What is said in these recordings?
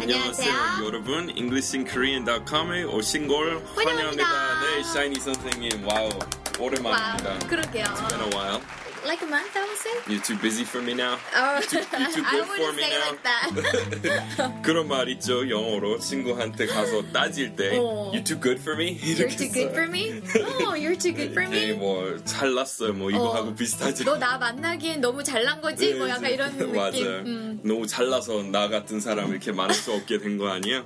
안녕하세요. 안녕하세요. 여러분. EnglishinKorean.com에 오신 걸 환영합니다. 환영합니다. 네, 샤이니 선생님. Wow. 오랜만입니다. Wow, 그러게요. It's been a while. Like a month, I would say. You're too busy for me now. Oh, too I good for wouldn't me say now. like that. 그런 말 있죠. 영어로 친구한테 가서 따질 때 어. You too good for me? You're too good 써요. for me? Oh, you're too good for 네, me? 뭐 잘났어요. 뭐 이거 어. 하고 비슷하죠. 너 나 만나기엔 너무 잘난 거지? 뭐 약간 이런 느낌. 맞아요. 음. 너무 잘나서 나 같은 사람 이렇게 만날 수 없게 된 거 아니에요?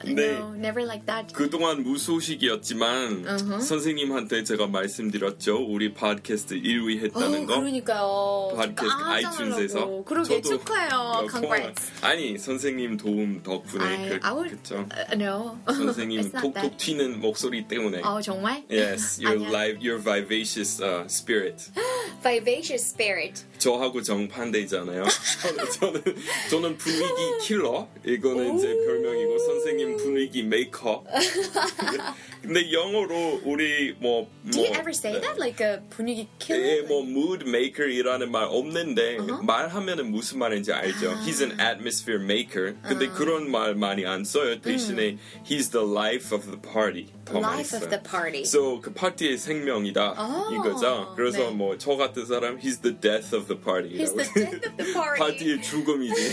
근데 No, never like that. 그동안 무소식이었지만 어허. 선생님한테 제가 말씀드렸죠. 우리 팟캐스트 1위 했다는 어, 거. 그러니까요. 팟캐스트 깜짝 아이튠즈에서. 그러게 저도 축하해요. 어. 고마워요. 아니 선생님 도움 덕분에 I, 그, 그쵸. uh, no. 선생님 톡톡. 튀는 목소리 때문에. 어, 정말? Yes, your live, your vivacious uh, spirit. Vivacious spirit. 저하고 정반대잖아요. 저는, 저는 저는 분위기 킬러. 이거는 이제 별명이고 선생님 분위기 메이커. 근데 영어로 우리 뭐 Do you 뭐, ever say 네. that? Like a 분위기 예, killer? 뭐 mood maker이라는 말 없는데 Uh-huh. 말하면은 무슨 말인지 알죠. He's an atmosphere maker. 근데 Uh. 그런 말 많이 안 써요. 대신에 he's the life of the party. 더 많이 Life of 써요. the party. So 그 파티의 생명이다 아, 이거죠. 그래서 네. 뭐저 같은 사람 he's the death of the party. He's the death of the party. 파티의 죽음이지.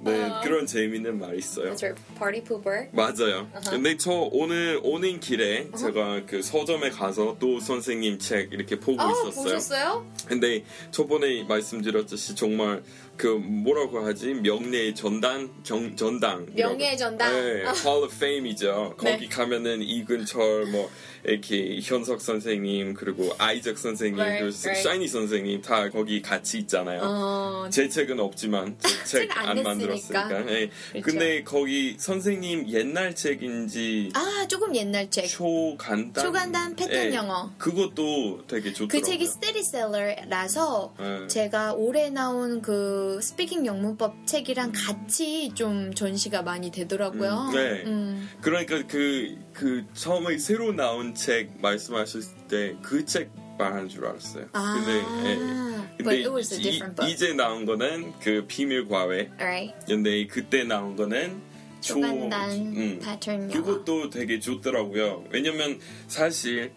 네 어. 그런 재밌는 말 있어요. That's right. Party pooper. 맞아요. Uh-huh. 근데 저 오늘 오는 길에 제가 그 서점에 가서 또 선생님 책 이렇게 보고 어, 있었어요. 보셨어요? 근데 저번에 말씀드렸듯이 정말 그 뭐라고 하지 명예 전당 경, 전당 명예 전당. 네, Hall of Fame이죠. 거기 네. 가면은 이근철 뭐 이렇게 현석 선생님 그리고 아이작 선생님 Right, 그리고 right. 샤이니 선생님 다 거기 같이 있잖아요. 어, 제 책은 없지만 제 책 안. 만들었으니까. 네. 그렇죠. 근데 거기 선생님 옛날 책인지 아, 조금 옛날 책. 초간단 초간단 패턴 네, 영어. 그것도 되게 좋더라고요. 그 책이 스테디셀러라서 네. 제가 올해 나온 그 스피킹 영문법 책이랑 같이 좀 전시가 많이 되더라고요. 음, 네. 음. 그러니까 그, 그 처음에 새로 나온 책 말씀하실 때 그 책 말하는 줄 알았어요. 아, 근데, 예. book. 이, 제 나온 거는 그 비밀 과외. Alright. 근데 그때 나온 거는 초- 초간단 음, 패턴 영어. 그것도 되게 좋더라고요. 왜냐면 사실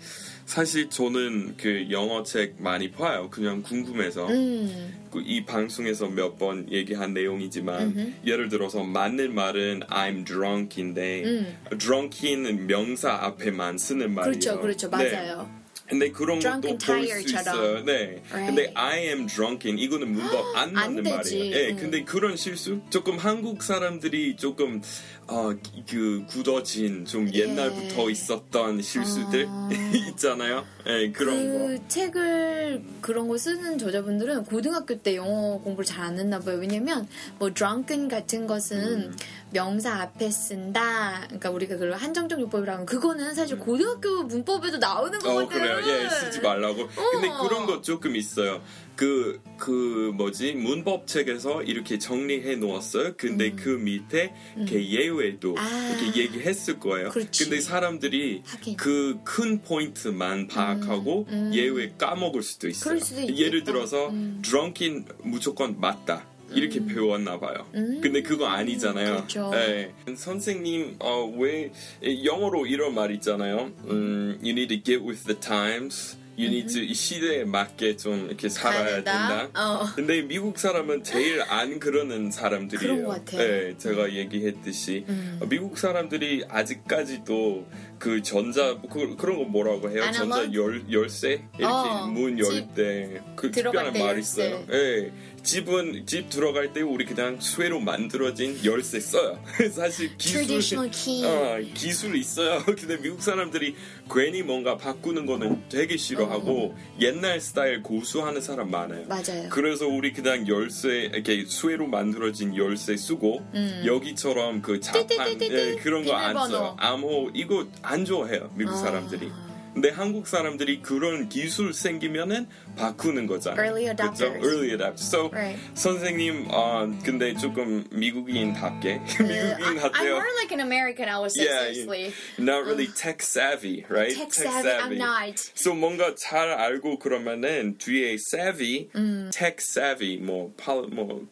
사실 저는 그 영어 책 많이 봐요. 그냥 궁금해서. 음. 그이 방송에서 몇 번 얘기한 내용이지만 예를 들어서 맞는 말은 I'm drunk인데 음. drunk인 명사 앞에만 쓰는 말이에요. 그렇죠, 그렇죠. 네. 맞아요. 근데 그런 것도 볼 수. 있어요. 네. Right. 근데 I am drunken 이거는 문법 안 안 맞는 되지. 말이에요. 예. 음. 근데 그런 실수 조금 한국 사람들이 조금 어, 그 굳어진 좀 예. 옛날부터 있었던 실수들 아. 있잖아요. 예, 그런 거. 그 책을 그런 거 쓰는 저자분들은 고등학교 때 영어 공부를 잘 안 했나 봐요. 왜냐면 뭐 drunken 같은 것은 음. 명사 앞에 쓴다. 그러니까 우리가 그걸 한정적 요법이라고 하면 그거는 사실 음. 고등학교 문법에도 나오는 어 거거든. 그래요. 예, 쓰지 말라고. 근데 어. 그런 거 조금 있어요. 그, 그, 뭐지, 문법 책에서 이렇게 정리해 놓았어요. 근데 그 밑에 이렇게 예외도 음. 아. 이렇게 얘기했을 거예요. 그렇지. 근데 사람들이. 그 큰 포인트만 파악하고 음. 예외 까먹을 수도 있어요. 수도 예를. 들어서, 음. drunken 무조건 맞다. 이렇게 배웠나 봐요. 음. 근데 그거 아니잖아요. 그렇죠. 예. 선생님, 어, 왜 영어로 이런 말 있잖아요. 음, you need to get with the times. You need to 이 시대에 맞게 좀 이렇게 살아야? 된다. 어. 근데 미국 사람은 제일 안 그러는 사람들이에요. 그런 것 같아요. 예, 제가 얘기했듯이 음. 어, 미국 사람들이 아직까지도 그 전자 그, 그런 거 뭐라고 해요? 전자? 열 열쇠 이렇게 어, 문집열때그 들어갈 특별한 때 말. 있어요. 예. 집은 집 들어갈 때 우리 그냥 쇠로 만들어진 열쇠 써요. 사실 기술. 어, 기술 있어요. 근데 미국 사람들이 괜히 뭔가 바꾸는 거는 되게 싫어하고 옛날 스타일 고수하는 사람 많아요. 맞아요. 그래서 우리 그냥 열쇠 이렇게 쇠로 만들어진 열쇠 쓰고 여기처럼 그 자판 예, 그런 거 안. 써요. 암호 이거 안 좋아해요 미국 아. 사람들이. 근데 한국 사람들이 그런 기술 생기면은 바꾸는 거잖아요. Early adopters. Early adopters. So Right. 선생님, 어, 근데 조금 미국인답게 미국인 I'm 같아요. more like an American, I would say, Yeah, seriously. not really tech savvy, right? Tech savvy, I'm not. So 뭔가 잘 알고 그러면은 뒤에 savvy, 음. tech savvy 뭐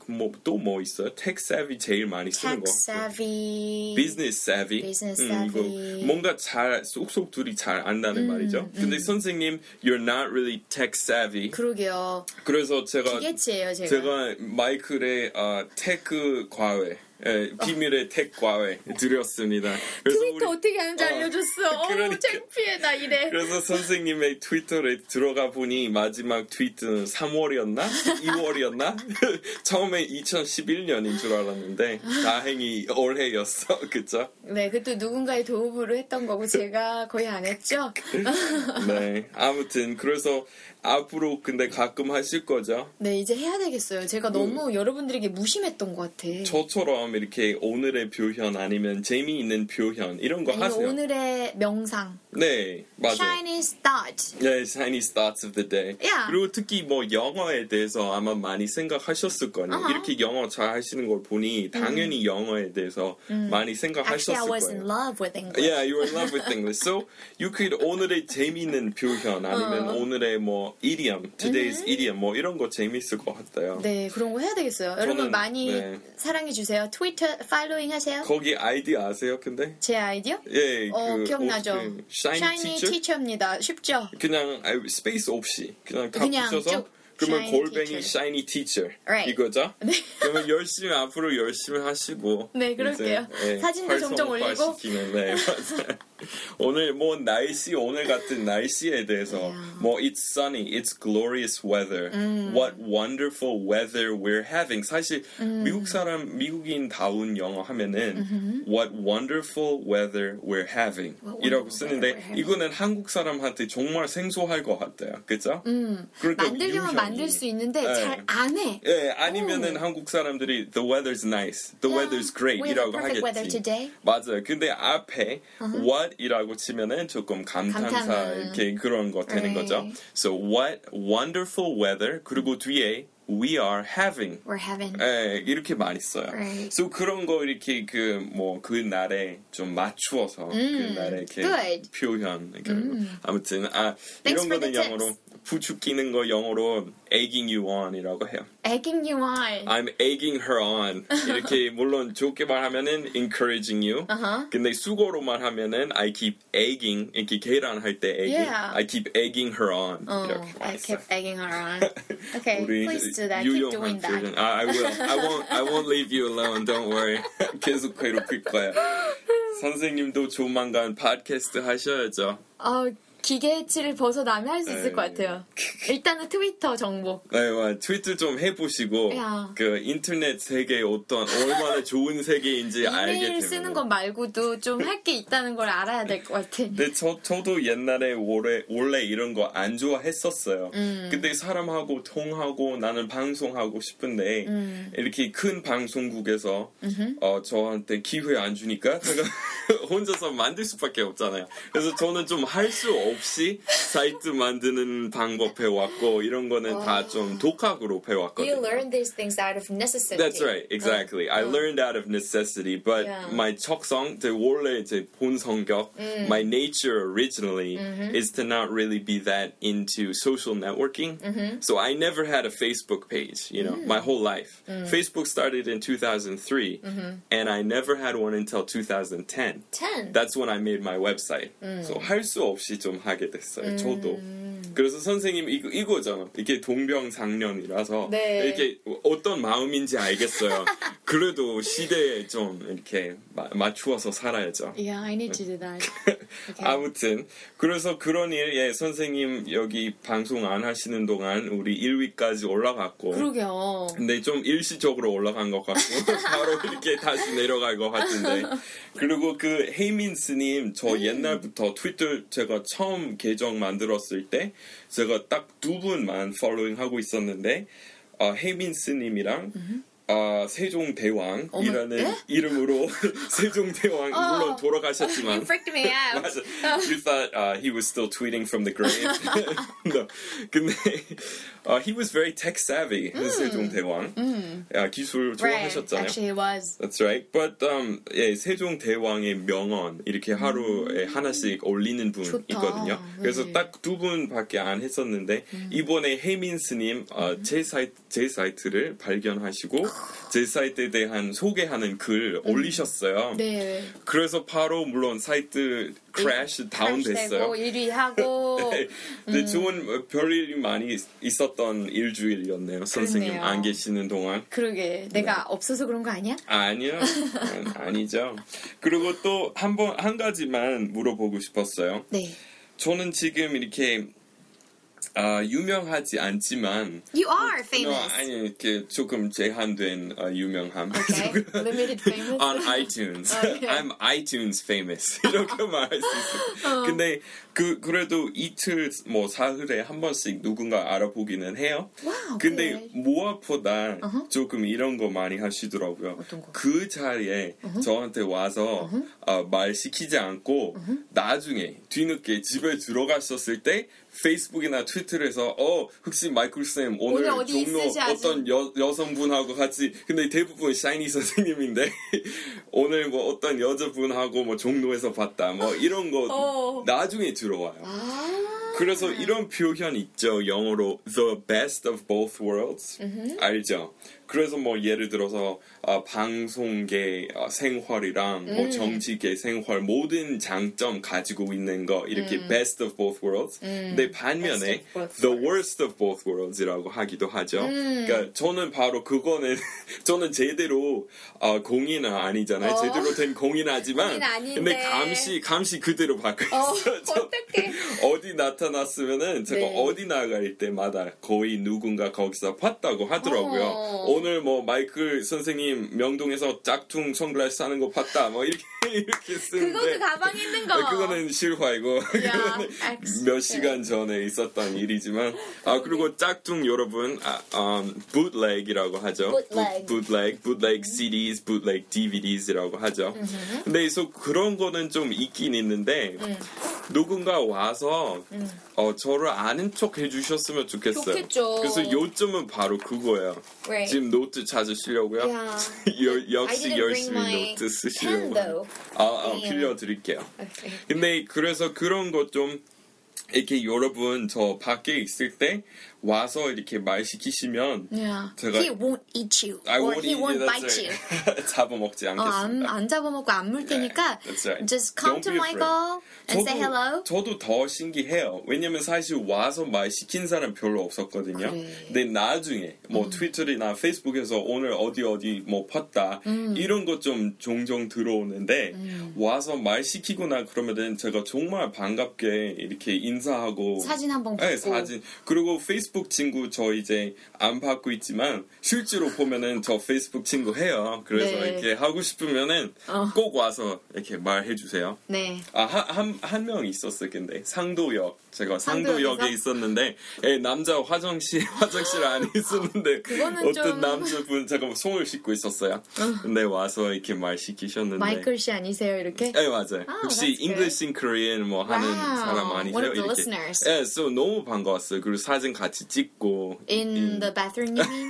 뭐또뭐 뭐 있어요? tech savvy 제일 많이 쓰는 Tech 거. savvy. business savvy. Business 음, savvy. 뭔가 잘 쏙쏙 둘이 잘 안다는 음, 말이죠. 근데 선생님, you're not really tech savvy. 그러게요. 그래서 제가 기계치예요, 제가. 제가 마이클의 어, 테크 과외, 예, 비밀의 텍 과외 드렸습니다. 그래서 트위터 우리- 어떻게 하는지 어, 알려줬어. 어우, 그러니까. 창피해, 나 이래. 그래서 선생님의 트위터에 들어가 보니 마지막 트위트는 3월이었나? 2월이었나? 처음에 2011년인 줄 알았는데 다행히 올해였어. 그쵸? 네, 그것도 누군가의 도움으로 했던 거고, 제가 거의 안 했죠? 네. 아무튼 그래서 앞으로 근데 가끔 하실 거죠? 네, 이제 해야 되겠어요. 제가 너무 여러분들에게 무심했던 것 같아. 저처럼 이렇게 오늘의 표현 아니면 재미있는 표현 이런 거 하세요. 오늘의 명상. 네, 맞아요. Shiny start. 네, shiny thoughts of the day. Yeah. 그리고 특히 뭐 영어에 대해서 아마 많이 생각하셨을 거예요. Uh-huh. 이렇게 영어 잘 하시는 걸 보니 당연히 영어에 대해서 많이 생각하셨을 Actually, I was 거예요. in love with English. Yeah, you were in love with English. So you could 오늘의 재미있는 표현 아니면 어. 오늘의 뭐 idiom, today's idiom 뭐 이런 거 재밌을 것 같아요. 네, 그런 거 해야 되겠어요. 여러분 저는, 많이 네. 사랑해 주세요. 트위터 following 하세요. 거기 아이디 아세요? 근데 제 아이디요? 예, 어, 그 기억나죠? 그 teacher? teacher입니다. 쉽죠? 그냥 아, 스페이스 없이 그냥 다 그냥 붙여서 쭉 그러면 shiny 골뱅이 teacher. shiny teacher Right. 이거죠? 네. 그러면 열심히 앞으로 열심히 하시고 네, 그럴게요. 이제, 예, 사진도 종종 올리고. 네, 맞아요. 오늘 뭐 날씨 오늘 같은 날씨에 대해서 Yeah. 뭐 it's sunny, it's glorious weather, 음. what wonderful weather we're having. 사실 음. 미국 사람 미국인 다운 영어 하면은 what wonderful weather we're having What 이라고 쓰는데. 이거는 한국 사람한테 정말 생소할 것 같아요. 그죠? 그러니까 만들려면 유형이- 만들 수 있는데 네. 잘안 해. 예, 아니면은 한국 사람들이 the weather's nice, the Yeah, weather's great we 이라고 하겠지. today. 맞아요. 근데 앞에 what 이라고 치면은 조금 감탄사 감탄은. 이렇게 그런 거 되는 Right. 거죠. So what wonderful weather 그리고 뒤에 we are having We're having. 예, 이렇게 많이 써요. Right. So 그런 거 이렇게 그 뭐 그 날에 좀 맞추어서 그 날에 이렇게 good. 표현 이렇게 아무튼 아 Thanks 이런 거는 영어로 부추기는 거 영어로 egging you on이라고 해요. Egging you on. I'm egging her on. 이렇게 물론 좋게 말하면은 encouraging you. Uh-huh. 근데 수고로만 하면은 I keep egging 이렇게 계란 할 때 egging. Yeah. I keep egging her on. Oh, 이렇게 I kept egging her on. Okay, please do that. Keep doing that. 표현. 아, I will. I won't. I won't leave you alone. Don't worry. 계속 괴롭힐 거야. 선생님도 조만간 팟캐스트 하셔야죠. 어, 기계치를 벗어나면 할 수 있을 네. 것 같아요. 일단은 트위터 정보. 네, 와, 트위터 좀 해보시고 야. 그 인터넷 세계 어떤 얼마나 좋은 세계인지 알게 이메일 되면 쓰는 것 말고도 좀 할 게 있다는 걸 알아야 될 것 같아. 근데 저, 저도 옛날에 원래, 원래 이런 거 안 좋아했었어요. 음. 근데 사람하고 통하고 나는 방송하고 싶은데 이렇게 큰 방송국에서 어, 저한테 기회 안 주니까 제가 혼자서 만들 수밖에 없잖아요. 그래서 저는 좀 할 수 없 이 사이트 만드는 방법 배웠고 이런 거는 다 좀 독학으로 배웠거든요. You learn these things out of necessity. That's right, exactly. I learned out of necessity, but Yeah. my 척성, 제 원래 제 본 성격, my nature originally is to not really be that into social networking. So I never had a Facebook page, you know, my whole life. Facebook started in 2003, and I never had one until 2010. 10. That's when I made my website. So 할 수 없이 좀 하게 됐어요. 저도. 그래서 선생님 이거 이거잖아. 이게 동병상련이라서 네. 이렇게 어떤 마음인지 알겠어요. 그래도 시대에 좀 이렇게 마- 맞추어서 살아야죠. Yeah, I need to do that. 아무튼 그래서 그런 일에 선생님 여기 방송 안 하시는 동안 우리 1위까지 올라갔고 그러게요. 근데 좀 일시적으로 올라간 것 같고 바로 이렇게 다시 내려갈 것 같은데 그리고 그 헤이민 스님 저 옛날부터 트위터 제가 처음 계정 만들었을 때 제가 딱 두 분만 팔로잉 하고 있었는데 어, 헤이민스님이랑 어, 세종대왕이라는 네? 이름으로 세종대왕 oh, 물론 돌아가셨지만. 맞아. You thought uh, he was still tweeting from the grave. no. 근데 uh, he was very tech savvy. Mm. 세종 대왕. Mm. 야, 기술 좋아하셨잖아요. Right. Actually, he was. That's right. But um, 예, 세종 대왕의 명언 이렇게 하루에 음. 하나씩 올리는 분 좋다. 있거든요. 그래서 네. 딱두 분밖에 안 했었는데 음. 이번에 혜민 스님 어, 제 사이트 제 사이트를 발견하시고 제 사이트에 대한 소개하는 글 음. 올리셨어요. 네. 그래서 바로 물론 사이트 crash 다운됐어요. 1위 하고. 네. 음. 좋은 별일이 많이 있었던 일주일이었네요. 선생님 그렇네요. 안 계시는 동안. 그러게 내가 네. 없어서 그런 거 아니야? 아니요, 아니죠. 그리고 또 한 번 한 가지만 물어보고 싶었어요. 네. 저는 지금 이렇게 아, 유명하지 않지만 You are famous. No, 아니 이렇게 조금 제한된 어, 유명함. Okay. Limited famous. On iTunes. Okay. I'm iTunes famous. 이렇게 말할 수 있어. 어. 근데 그 그래도 이틀 뭐 사흘에 한 번씩 누군가 알아보기는 해요. Wow, 근데 okay. 무엇보다 uh-huh. 조금 이런 거 많이 하시더라고요. 그 자리에 uh-huh. 저한테 와서 uh-huh. 어, 말 시키지 않고 나중에 뒤늦게 집에 들어갔었을 때 페이스북이나 트위터에서 어 혹시 마이클 쌤 오늘, 오늘 종로 어떤 여, 여성분하고 같이 근데 대부분 샤이니 선생님인데 오늘 뭐 어떤 여자분하고 뭐 종로에서 봤다 뭐 이런 거 어. 나중에 들어와요. 아~ 그래서 이런 표현 있죠 영어로 the best of both worlds 알죠? 그래서 뭐 예를 들어서 어, 방송계 어, 생활이랑 뭐 음. 뭐 정치계 생활 모든 장점 가지고 있는 거 이렇게 음. best of both worlds. 음. 근데 반면에 the worst of both worlds이라고 하기도 하죠. 음. 그러니까 저는 바로 그거는 저는 제대로 어, 공인은 아니잖아요. 어. 제대로 된 공인 하지만 근데 감시 감시 그대로 받고 어, 있어요. 어떻게 어디 나타 났으면은 제가 네. 어디 나갈 때마다 거의 누군가 거기서 봤다고 하더라고요. 어. 오늘 뭐 마이클 선생님 명동에서 짝퉁 선글라스 사는 거 봤다 뭐 이렇게 이렇게 쓰는데 그거 그 가방에 있는 거 그거는 실화이고 그거는 몇 시간 전에 있었던 일이지만 아 그리고 짝퉁 여러분 아, um, bootleg이라고 하죠 bootleg, bootleg, bootleg CDs, bootleg DVDs이라고 하죠. 근데 그래서 그런 거는 좀 있긴 있는데 음. 누군가 와서 음. 어, 저를 아는 척 해주셨으면 좋겠어요. 좋겠죠. 그래서 요점은 바로 그거예요. Right. 지금 노트 찾으시려고요? Yeah. 역시 열심히 노트 쓰시려고. 아, 아 빌려드릴게요. Okay. 근데 그래서 그런 것 좀 이렇게 여러분 저 밖에 있을 때 와서 이렇게 말 시키시면 yeah. 제가 He won't eat you I or won't he won't bite you. 잡아먹지 않겠습니다. 어, 안, 안 잡아먹고 안 물 테니까 yeah, right. just come to Michael and 저도, say hello. 저도 더 신기해요. 왜냐면 사실 와서 말 시킨 사람 별로 없었거든요. 그래. 근데 나중에 뭐 음. 트위터나 페이스북에서 오늘 어디 어디 뭐 봤다 음. 이런 거좀 종종 들어오는데 음. 와서 말 시키거나 그러면은 제가 정말 반갑게 이렇게 인사하고 사진 한번 네, 사진 그리고 페이스 페이스북 친구 저 이제 안 받고 있지만 실제로 보면은 저 페이스북 친구 해요. 그래서 네. 이렇게 하고 싶으면은 어. 꼭 와서 이렇게 말해 주세요. 네. 아 한 한명 있었어요. 근데 상도역 제가 상도역에 있었는데 예, 남자 화장실 화장실 안에 있었는데 어떤 좀... 남자분 제가 손을 씻고 있었어요. 어. 근데 와서 이렇게 말 시키셨는데 마이클 씨 아니세요 이렇게? 네 맞아요. 아, 혹시 English in Korean 뭐 하는 wow. 사람 아니세요? 이렇게. listeners. 예, so 너무 반가웠어요. 그리고 사진 같이 찍고 in, in... the bathroom you mean?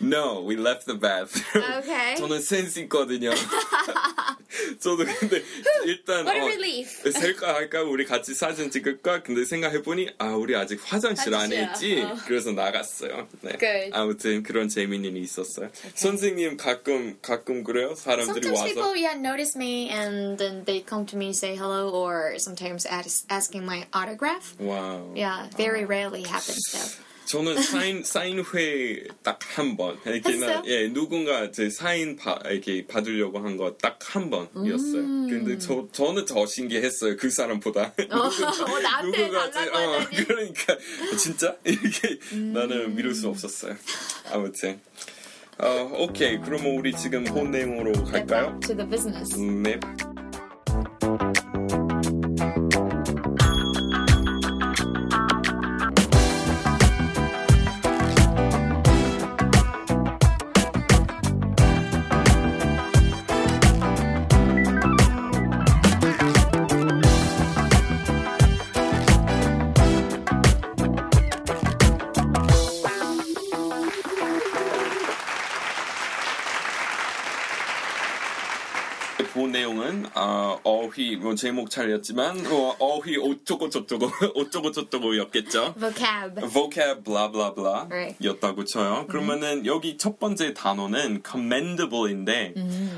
no, we left the bathroom. Okay. 저는 센스 있거든요. 저도 근데 일단 relief. 셀까 할까 우리 같이 사진 찍을까? 근데 생각해보니 아 우리 아직 화장실 안에 있지. 어. 그래서 나갔어요. 네. Good. 아무튼 그런 재미는 있었어요. Okay. 선생님 가끔 가끔 그래요? 사람들이 sometimes 와서. people yeah notice me and then they come to me say hello or sometimes ask, asking my autograph. Wow. Yeah, very rarely happens though. 저는 사인 사인회 딱 한 번. 이렇게나 예 누군가 제 사인 바, 이렇게 받으려고 한 거 딱 한 번이었어요. 음. 근데 저 저는 더 신기했어요 그 사람보다. 어, 어 나한테 달라고 어, 그러니까 진짜 이렇게 음. 나는 믿을 수 없었어요. 아무튼. 어, 오케이. 그러면 우리 지금 본 내용으로 갈까요? To the business. 네. 어휘 뭐 제목 차렸지만 뭐 어휘 어쩌고 저쩌고 어쩌고 저쩌고였겠죠. vocab. vocab blah blah blah Right. 였다고 쳐요. 그러면은 여기 첫 번째 단어는 commendable인데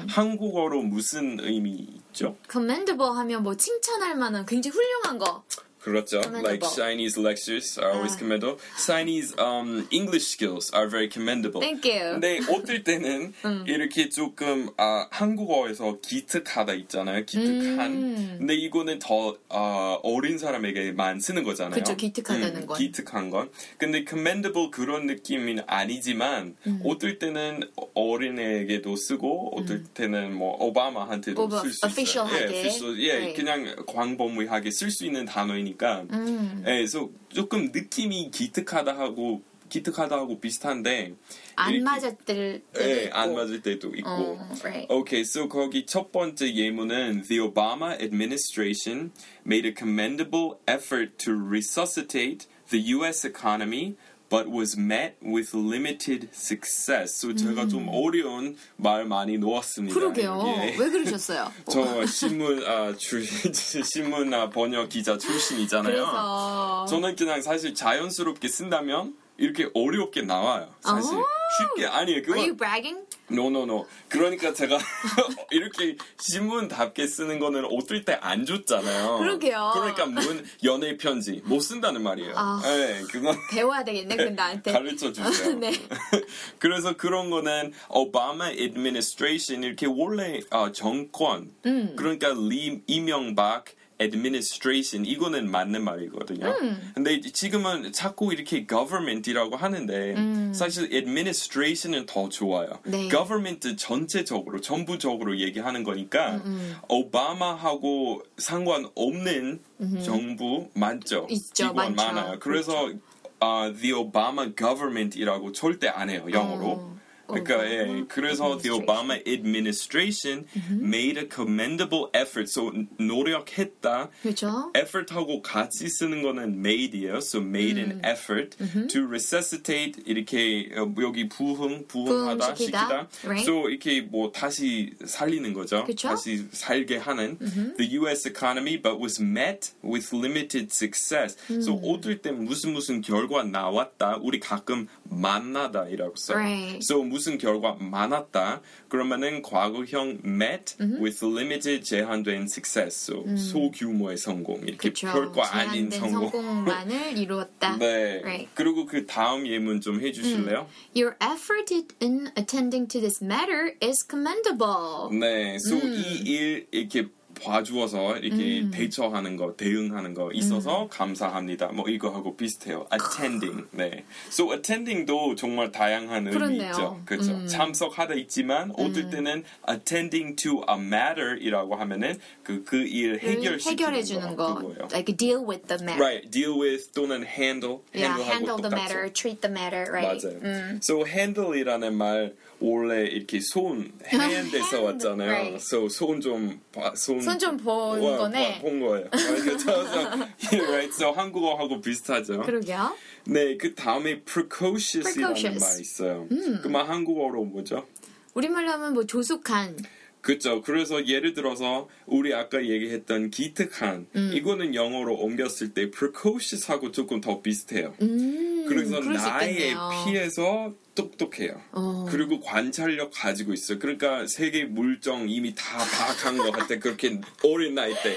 한국어로 무슨 의미 있죠? commendable 하면 뭐 칭찬할 만한 굉장히 훌륭한 거. 그렇죠. Like. Chinese lectures are always 아. commendable. Chinese um, English skills are very commendable. Thank you. 근데 어떨 때는 이렇게 조금 아, 한국어에서 기특하다 있잖아요. 기특한. 음. 근데 이거는 더 아, 어린 사람에게만 쓰는 거잖아요. 그쵸, 기특하다는 건. 기특한 건. 근데 commendable 그런 느낌은 아니지만 음. 어떨 때는 어린애에게도 쓰고 어떨 때는 뭐 오바마한테도 오바- 쓸수 있어요. official하게. 예, official, 예. 그냥 광범위하게 쓸 수 있는 단어이니 까. 음. 예, 그래서 조금 느낌이 기특하다 하고 기특하다 하고 비슷한데 안 이렇게- 맞을 때도 예, 있고. 안 맞을 때도 있고. 어, right. Okay, so 거기 첫 번째 예문은 The Obama administration made a commendable effort to resuscitate the U.S. economy, but was met with limited success. So 제가 좀 어려운 말 많이 넣었습니다. 음. 그러게요. 여기에. 왜 그러셨어요? 저 신문 아 출, 신문 아 번역 기자 출신이잖아요. 그래서 저는 그냥 사실 자연스럽게 쓴다면 이렇게 어렵게 나와요. 사실 어. 쉽게 아니에요. Are 그건 you bragging? No, no, no. 그러니까 제가 이렇게 신문답게 쓰는 거는 어떨 때안 좋잖아요. 그러게요. 그러니까 문 연애 편지 못 쓴다는 말이에요. 아. 네, 그건 배워야 되겠네, 그 나한테. 가르쳐 주세요. 네. 그래서 그런 거는 오바마 administration 이렇게 원래 어, 정권 음. 그러니까 리 이명박 administration 이거는 맞는 말이거든요. 음. 근데 지금은 자꾸 이렇게 government이라고 하는데 사실 administration은 더 좋아요. 음. 네. government 전체적으로 전부적으로 얘기하는 거니까 음, 오바마하고 상관없는 정부 많죠. 있죠, 많죠. 많아요. 그래서 아, the Obama government이라고 절대 안 해요 영어로. 어, 그러니까 예, 그래서 the Obama administration made a commendable effort. So 노력했다. 그렇죠? effort하고 같이 쓰는 거는 made이에요. So made 음. an effort to resuscitate 이렇게 어, 여기 부흥 부흥하다. 시키다. Right. So 이렇게 뭐 다시 살리는 거죠. 그쵸? 다시 살게 하는 the U.S. economy, but was met with limited success. So 음. 어떨 때 무슨 무슨 결과 나왔다. 우리 가끔 만나다이라고 써요. Right. So 무슨 결과 많았다. 그러면은 과거형 met with limited 제한된 success. So 소규모의 성공. 이렇게 그렇죠. 별거 아닌 성공. 성공만을 이루었다. 네. Right. 그리고 그 다음 예문 좀 해주실래요? Your effort in attending to this matter is commendable. 네, so 음. 이일 이렇게 봐주어서 이렇게 대처하는 거, 대응하는 거 있어서 음. 감사합니다. 뭐 이거하고 비슷해요. attending. 네. So attending도 정말 다양한 의미 그렇네요. 있죠. 그렇죠. 음. 참석하다 있지만 어떨 때는 attending to a matter이라고 하면은 그 그 일 해결해 주는 거. 그거예요. Like deal with the matter. Right, deal with 또는 handle, Yeah, handle the matter, treat the matter, right? 맞아요. 음. So handle이라는 말 원래 이렇게 손 hand, 왔잖아요. right. So 손좀손 손좀본 거네. 본 거예요. 그래서 right. So 한국어하고 비슷하죠. 그러게요. 네, 그 다음에 precocious이라는 Precocious. 말 있어요. 음. 그말 한국어로 뭐죠? 우리말로 하면 뭐 조숙한. 그렇죠. 그래서 예를 들어서 우리 아까 얘기했던 기특한 음. 이거는 영어로 옮겼을 때 precocious하고 조금 더 비슷해요. 음, 그래서 나에 있겠네요. 비해서 똑똑해요. 어. 그리고 관찰력 가지고 있어요. 그러니까 세계 물정 이미 다 파악한 것 같아. 그렇게 어린 나이 때.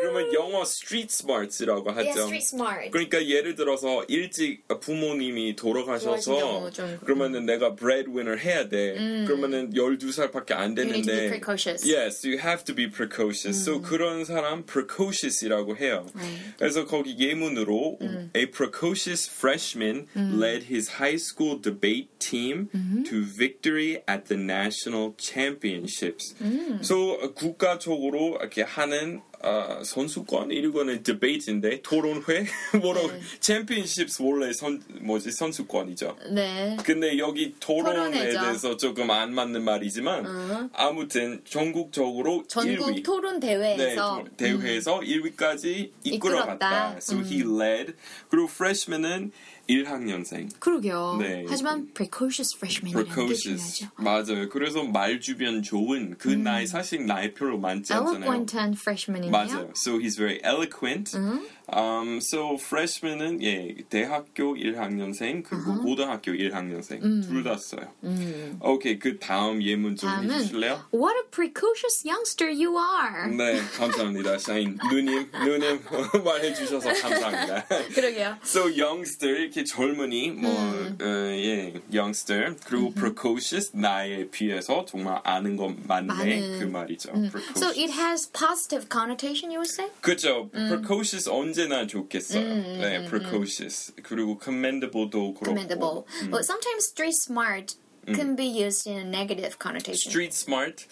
그러면 영어 street smarts라고 하죠. Yeah, street smart. 그러니까 예를 들어서 일찍 부모님이 돌아가셔서 그러면은 내가 breadwinner 해야 돼. 그러면은 12살밖에 안 You need to be precocious. Yes, you have to be precocious. So 그런 사람 precocious이라고 해요. Right. 그래서 거기 예문으로 a precocious freshman led his high school debate team to victory at the national championships. So 어, 국가적으로 이렇게 하는 어, 선수권 이거는 debate인데 토론회 뭐라고 네. championships 원래 선 뭐지 선수권이죠. 네. 근데 여기 토론에 토론회죠. 대해서 조금 안 맞는 말이지만 아무튼 전국적으로 전국 1위 토론 네, 대회에서 토- 대회에서 1위까지 이끌었다. 이끌어갔다. So he led. 그리고 freshman은 1학년생. 그러게요. 네. 하지만 precocious freshman이라는 precocious. 게 중요하죠. 맞아요. 그래서 말 주변 좋은 그 음. 나이 사실 나이 별로 많지 않잖아요. eloquent한 freshman이네요. 맞아요. So he's very eloquent. 음. Um, so freshman은 예 대학교 1학년생 그리고 uh-huh. 고등학교 1학년생 음. 둘다 써요. 음. 오케이 그 다음 예문 좀 다음은, 해주실래요? What a precocious youngster you are. 네 감사합니다. 샤인 누님 누님 말해주셔서 감사합니다. 그러게요. So youngster 이렇게 젊은이 뭐예 음. 어, 예, youngster 그리고 음. precocious 나에 비해서 정말 아는 것 많네 많은. 그 말이죠. 음. So it has positive connotation, you would say? 그렇죠. precocious 언제 언제나 좋겠어요. 음, 네, 음, precocious. 그리고 commendable도 그렇고. commendable. 음. But sometimes street smart can be used in a negative connotation. street smart.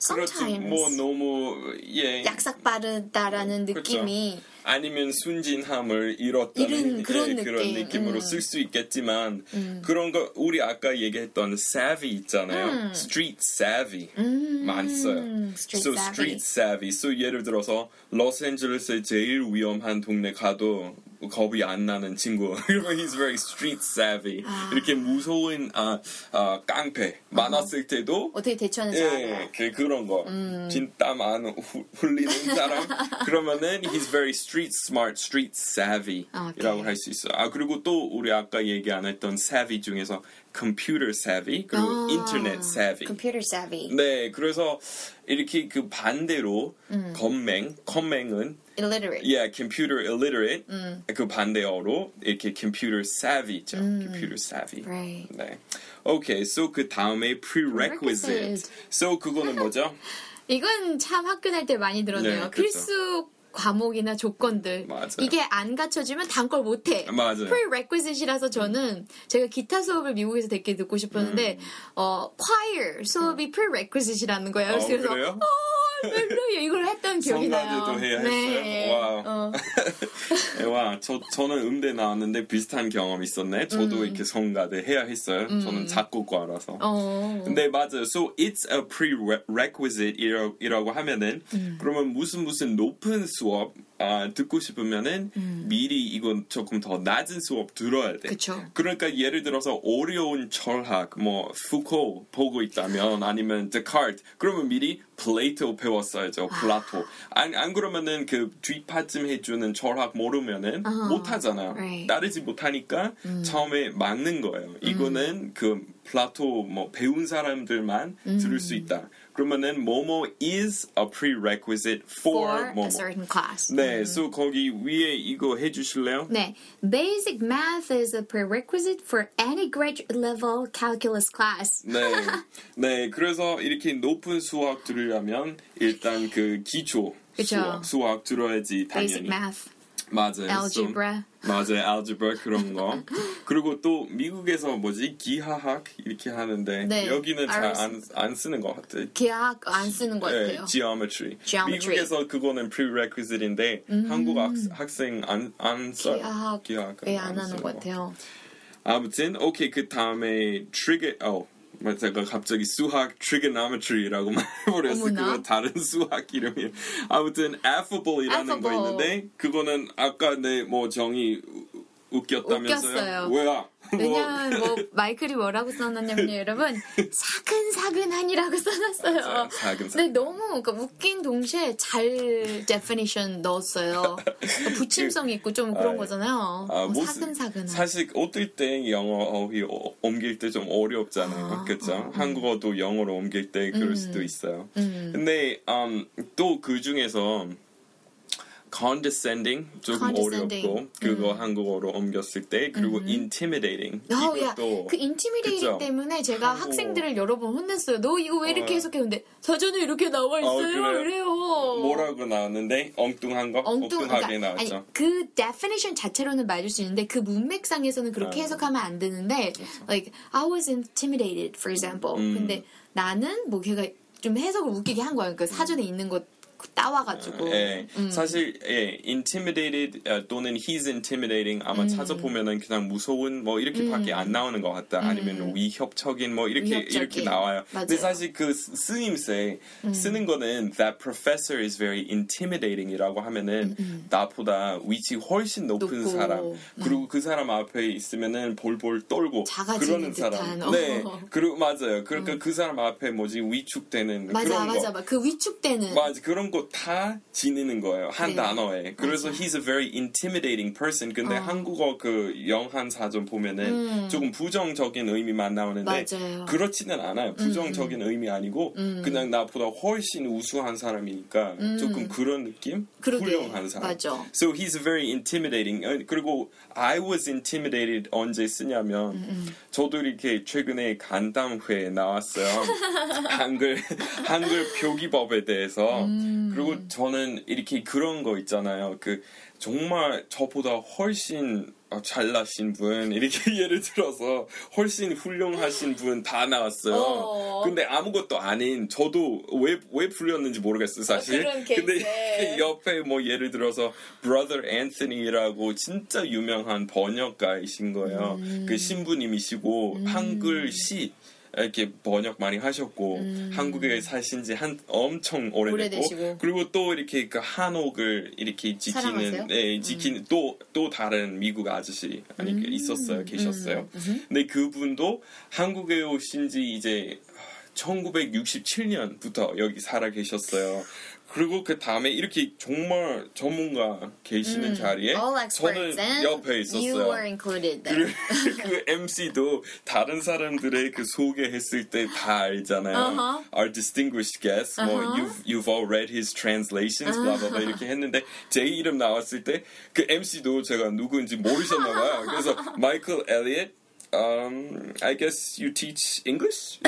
Sometimes. 뭐 너무 예. 약삭빠르다라는 느낌이 아니면 순진함을 잃었다는 그런, 예, 그런 느낌. 으로 음. 쓸수 있겠지만 음. 그런 거 우리 아까 얘기했던 savvy 있잖아요. 음. street savvy 음. 많이 써요. street so savvy. street savvy. So 예를 들어서 로스앤젤레스의 제일 위험한 동네 가도 겁이 안 나는 친구. He's very street savvy. 아. 이렇게 무서운 아, 아 깡패 많았을 때도 어떻게 대처하는지 예, 그, 그런 거. 음. 진땀 안 흘리는 사람. 그러면은 he's very street smart, street savvy라고 할수 있어. 아 그리고 또 우리 아까 얘기 안 했던 savvy 중에서 computer savvy 그리고 아, internet savvy. computer savvy. 네, 그래서 이렇게 그 반대로 음. 건맹, 건맹은 illiterate. Yeah, computer illiterate. 음. 그 반대어로 이렇게 computer savvy죠. 음. computer savvy. Right. 네. Okay, so 그 다음에 prerequisite. So 그거는 뭐죠? 이건 참 학교 다닐 때 많이 들었네요. 네, 필수 과목이나 조건들 맞아요. 이게 안 갖춰지면 다음 걸 못해. 맞아요. prerequisite이라서 저는 제가 기타 수업을 미국에서 되게 듣고 싶었는데 음. 어 choir 수업이 prerequisite이라는 거예요. 어, 그래서 그래요? 어, 이걸 했던 기억이 나요. 성가대도 해야 네. 했어요. 와. 어. 와, 저 저는 음대 나왔는데 비슷한 경험 있었네. 저도 음. 이렇게 성가대 해야 했어요. 음. 저는 작곡과라서. 어. 근데 맞아요. So it's a prerequisite이라고 하면은 음. 그러면 무슨 무슨 높은 수업 아, 듣고 싶으면은 음. 미리 이건 조금 더 낮은 수업 들어야 돼. 그쵸. 그러니까 예를 들어서 어려운 철학, 뭐 푸코 보고 있다면 아니면 데카르트 그러면 미리 플레이토 배웠어야죠. 아. 플라톤. 안, 안 그러면은 그 뒷받침 해주는 철학 모르면은 uh-huh. 못 하잖아요. Right. 따르지 못하니까 음. 처음에 막는 거예요. 이거는 음. 그 플라톤 뭐 배운 사람들만 음. 들을 수 있다. 그러면은 뭐뭐 is a prerequisite for, for 뭐뭐. a certain class. 네, 음. so 거기 위에 이거 해주실래요? 네, basic math is a prerequisite for any graduate level calculus class. 네, 네, 그래서 이렇게 높은 수학 들으려면 일단 그 기초 그쵸? 수학, 수학 들어야지 당연히. Basic math. 맞아요. Algebra. 맞아요, algebra 그런 거. 그리고 또 미국에서 뭐지 기하학 이렇게 하는데 네, 여기는 잘 안 안 쓰는 것 같아. 기하학 안 쓰는 것 네, 같아요. geometry. geometry. 미국에서 그거는 prerequisite인데 음. 한국 학, 학생 안 안 써. 기하학 기하학 왜안 하는 것 같아요. 아무튼 오케이 그 다음에 trigger 어 제가 갑자기 수학 trigonometry라고 말해버렸어. 그거 다른 수학 이름이. 아무튼 affable이라는 affable. 거 있는데 그거는 아까 내 뭐 정이 웃겼다면서요? 웃겼어요. 왜야? 왜냐면 뭐 마이클이 뭐라고 써놨냐면요 여러분 사근사근한이라고 써놨어요. 사근사근. 근데 너무 그러니까 웃긴 동시에 잘 definition 넣었어요. 그러니까 부침성 있고 좀 그런 아, 거잖아요. 아, 뭐, 사근사근한. 사실 어떨 때 영어 어휘 옮길 때 좀 어렵잖아요. 아, 그렇죠? 어, 한국어도 영어로 옮길 때 그럴 음, 수도 있어요. 음. 근데 um, 또그 중에서 condescending 조금 condescending. 어렵고 그거 음. 한국어로 옮겼을 때 그리고 음. intimidating 어, 이것도 그 intimidating 그쵸? 때문에 제가 한국어. 학생들을 여러 번 혼냈어요. 너 이거 왜 이렇게 어. 해석했는데 사전에 이렇게 나와 어, 있어요. 어, 그래. 요 뭐라고 나왔는데 엉뚱한 거 엉뚱, 엉뚱 하게 그러니까, 나왔죠. 아니, 그 definition 자체로는 맞을 수 있는데 그 문맥상에서는 그렇게 아. 해석하면 안 되는데 그렇죠. like I was intimidated for example. 음. 근데 나는 뭐 걔가 좀 해석을 웃기게 한 거야. 그 사전에 있는 것 따와가지고. 예, 음. 사실 예, intimidated 또는 he's intimidating 아마 음. 찾아보면은 그냥 무서운 뭐 이렇게밖에 음. 안 나오는 것 같다. 아니면 음. 위협적인 뭐 이렇게 위협적인. 이렇게 나와요. 맞아요. 근데 사실 그 쓰임새 음. 쓰는 거는 that professor is very intimidating이라고 하면은 나보다 위치 훨씬 높은 높고. 사람 그리고 그 사람 앞에 있으면은 볼볼 떨고 그러는 사람. 듯한. 네, 그리고 맞아요. 그러니까 그 사람 앞에 뭐지 위축되는 맞아, 그런 맞아, 거. 맞아. 그 위축되는. 맞아, 그런 거다 지니는 거예요 한 네. 단어에. 그래서 맞아. he's a very intimidating person. 근데 어. 한국어 그 영한 사전 보면은 음. 조금 부정적인 의미만 나오는데 맞아요. 그렇지는 않아요. 부정적인 음. 의미 아니고 음. 그냥 나보다 훨씬 우수한 사람이니까 음. 조금 그런 느낌. 그러게. 훌륭한 사람. 맞아. So he's very intimidating. 어, 그리고 I was intimidated 언제 쓰냐면 음. 저도 이렇게 최근에 간담회 나왔어요. 한글 한글 표기법에 대해서 음. 그리고 저는 이렇게 그런 거 있잖아요. 그 정말 저보다 훨씬 잘나신 분 이렇게 예를 들어서 훨씬 훌륭하신 분 다 나왔어요. 어. 근데 아무것도 아닌 저도 왜 왜 불렸는지 모르겠어요 사실. 어, 근데 옆에 뭐 예를 들어서 Brother Anthony라고 진짜 유명한 번역가이신 거예요. 음. 그 신부님이시고 음. 한글 시 이렇게 번역 많이 하셨고 음. 한국에 사신 지 한 엄청 오래됐고. 그리고 또 이렇게 그 한옥을 이렇게 지키는 네, 지키는 또또 음. 다른 미국 아저씨 아니 음. 있었어요 계셨어요. 음. 근데 그분도 한국에 오신 지 이제 1967년부터 여기 살아 계셨어요. 그리고 그 다음에 이렇게 정말 전문가 계시는 음, 자리에 저는 옆에 있었어요. 그리고 그 MC도 다른 사람들의 그 소개했을 때 다 알잖아요. Uh-huh. Our distinguished guest, uh-huh. 뭐 you've you've all read his translations, uh-huh. blah blah blah 이렇게 했는데 제 이름 나왔을 때 그 MC도 제가 누구인지 모르셨나 봐요. 그래서 마이클 엘리엇 Um, I guess you teach English?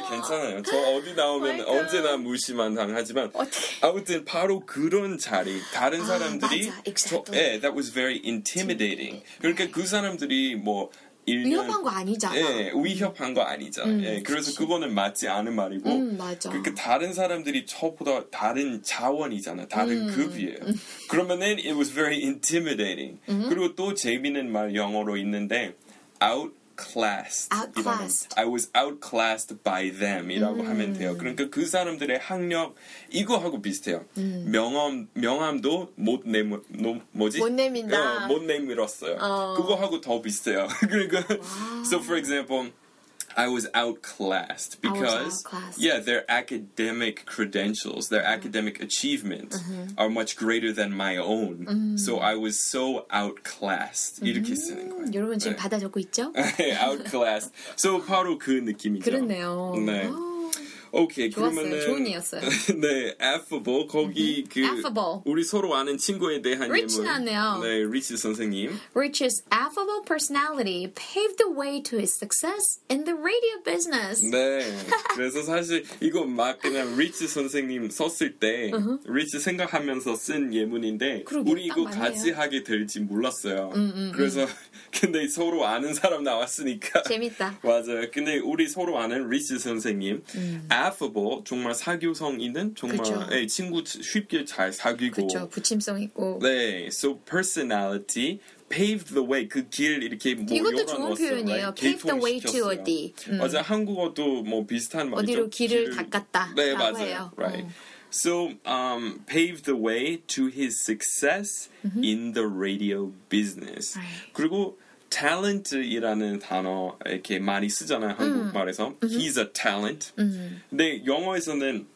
아, 괜찮아요. 저 어디 나오면 언제나 무시만 당하지만 아무튼 바로 그런 자리 다른 사람들이 아, exactly. 저, 예, that was very intimidating. 그러니까 그 사람들이 뭐 1년, 위협한 거 아니잖아. 예, 위협한 거 아니잖아. 음, 예, 그래서 그치. 그거는 맞지 않은 말이고. 음, 맞아. 그러니까 다른 사람들이 저보다 다른 자원이잖아. 다른 음, 급이에요. 음. 그러면은 it was very intimidating. 음. 그리고 또 재미있는 말 영어로 있는데 out outclassed. outclassed. I was outclassed by them이라고 음. 하면 돼요. 그러니까 그 사람들의 학력 이거하고 비슷해요. 음. 명함 명함도 못 내모 뭐지? 못 내민다. 어, 못 내밀었어요. 어. 그거하고 더 비슷해요. 그러니까 so for example I was outclassed because outclassed. yeah, their academic credentials, their mm-hmm. academic achievements mm-hmm. are much greater than my own. Mm-hmm. So I was so outclassed. 이렇게 쓰는 거예요. 여러분 지금 네. 받아 적고 있죠? outclassed. So 바로 그 느낌이죠. 그렇네요. 네. 오케이 좋았어요. 그러면은 좋은 이었어요. 네, affable 거기 그 affable. 우리 서로 아는 친구에 대한 Rich 예문. 나네요. 네, Rich 선생님. Rich's affable personality paved the way to his success in the radio business. 네, 그래서 사실 이거 막 그냥 Rich 선생님 썼을 때 uh-huh. Rich 생각하면서 쓴 예문인데 우리 이거 같이 하게 될지 몰랐어요. 음, 음, 음. 그래서 근데 서로 아는 사람 나왔으니까 재밌다. 맞아요. 근데 우리 서로 아는 Rich 선생님. 음. Affable 정말 사교성 있는 정말 네, 친구 쉽게 잘 사귀고 그쵸 부침성 있고 네 so personality paved the way 그 길 이렇게 뭐 이것도 좋은 표현이에요. right? pave the way to 어디. 음. 맞아 한국어도 뭐 비슷한 말이죠. 어디로 길을, 길을 닦았다. 네 맞아요. 해요. Right. 어. So um, paved the way to his success mm-hmm. in the radio business. Right. 그리고 talent이라는 단어 이렇게 많이 쓰잖아요 한국말에서. 음. He's a talent. 음. 근데 영어에서는